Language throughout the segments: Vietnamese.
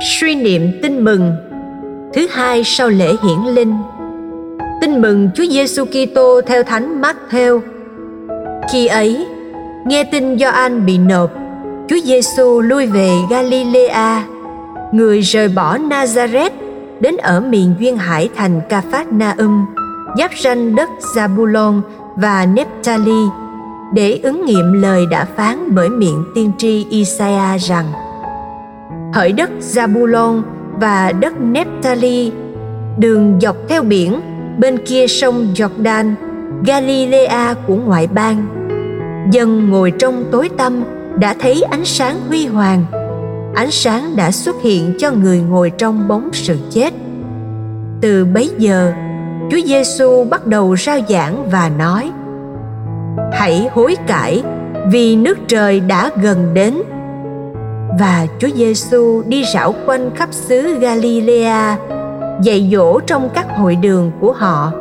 suy niệm tin mừng thứ hai sau lễ hiển linh tin mừng Chúa Giêsu Kitô theo Thánh Matthew. Khi ấy, nghe tin Gioan bị nộp, Chúa Giêsu lui về Galilea. Người rời bỏ Nazareth đến ở miền duyên hải thành Capharnaum, giáp ranh đất Zabulon và Nephtali để ứng nghiệm lời đã phán bởi miệng tiên tri Isaiah rằng hỡi đất Zabulon và đất Nephtali, đường dọc theo biển, bên kia sông Jordan, Galilea của ngoại bang. Dân ngồi trong tối tăm đã thấy ánh sáng huy hoàng. Ánh sáng đã xuất hiện cho người ngồi trong bóng sự chết. Từ bấy giờ, Chúa Giêsu bắt đầu rao giảng và nói: Hãy hối cải vì nước trời đã gần đến. Và Chúa Giêsu đi rảo quanh khắp xứ Galilea, dạy dỗ trong các hội đường của họ,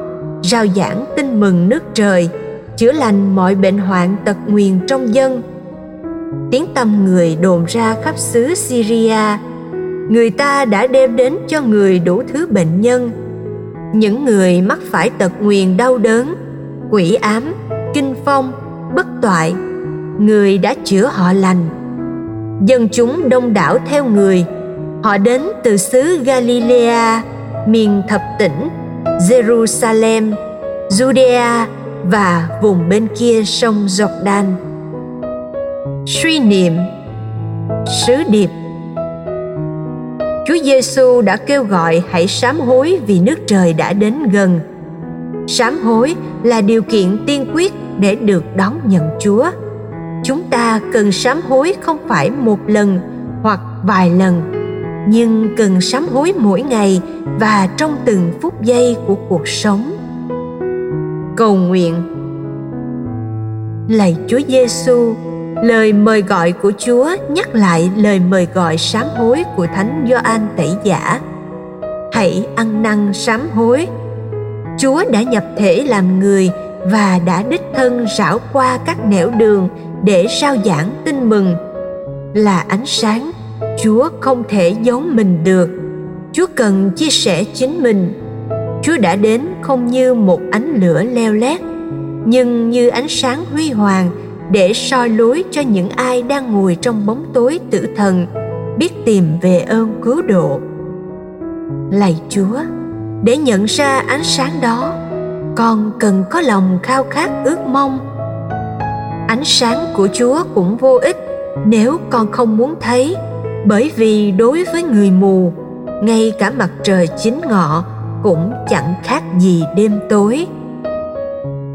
rao giảng tin mừng nước trời, chữa lành mọi bệnh hoạn tật nguyền trong dân. Tiếng tâm người đồn ra khắp xứ Syria, người ta đã đem đến cho người đủ thứ bệnh nhân những người mắc phải tật nguyền đau đớn quỷ ám kinh phong bất toại người đã chữa họ lành dân chúng đông đảo theo người họ đến từ xứ galilea, miền thập tỉnh, jerusalem, judea và vùng bên kia sông jordan suy niệm, sứ điệp Chúa Giêsu đã kêu gọi hãy sám hối vì nước trời đã đến gần. Sám hối là điều kiện tiên quyết để được đón nhận Chúa. Ta cần sám hối không phải một lần hoặc vài lần, nhưng cần sám hối mỗi ngày và trong từng phút giây của cuộc sống. Cầu nguyện Lạy Chúa Giêsu, Lời mời gọi của Chúa nhắc lại lời mời gọi sám hối của Thánh Gioan Tẩy Giả. Hãy ăn năn sám hối. Chúa đã nhập thể làm người và đã đích thân rảo qua các nẻo đường để sao giảng tin mừng. Là ánh sáng, Chúa không thể giấu mình được. Chúa cần chia sẻ chính mình. Chúa đã đến không như một ánh lửa leo lét, nhưng như ánh sáng huy hoàng để soi lối cho những ai đang ngồi trong bóng tối tử thần biết tìm về ơn cứu độ lạy chúa để nhận ra ánh sáng đó con cần có lòng khao khát ước mong. Ánh sáng của chúa cũng vô ích nếu con không muốn thấy, bởi vì đối với người mù, ngay cả mặt trời chính ngọ cũng chẳng khác gì đêm tối.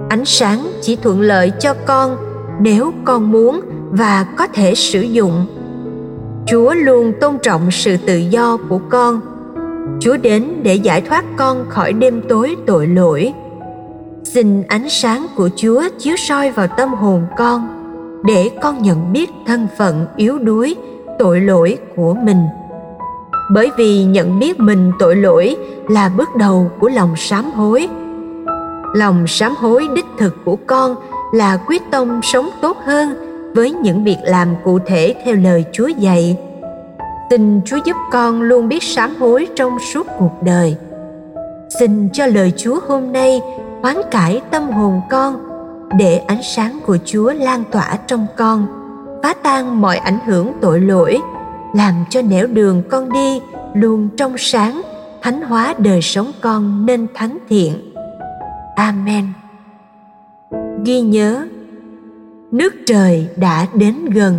Ánh sáng chỉ thuận lợi cho con nếu con muốn và có thể sử dụng. Chúa luôn tôn trọng sự tự do của con. Chúa đến để giải thoát con khỏi đêm tối tội lỗi xin ánh sáng của chúa chiếu soi vào tâm hồn con, để con nhận biết thân phận yếu đuối, tội lỗi của mình bởi vì nhận biết mình tội lỗi là bước đầu của lòng sám hối lòng sám hối đích thực của con là quyết tâm sống tốt hơn với những việc làm cụ thể theo lời Chúa dạy. Xin Chúa giúp con luôn biết sám hối trong suốt cuộc đời. Xin cho lời Chúa hôm nay hoán cải tâm hồn con để ánh sáng của Chúa lan tỏa trong con, phá tan mọi ảnh hưởng tội lỗi, làm cho nẻo đường con đi luôn trong sáng, thánh hóa đời sống con nên thánh thiện. Amen ghi nhớ nước trời đã đến gần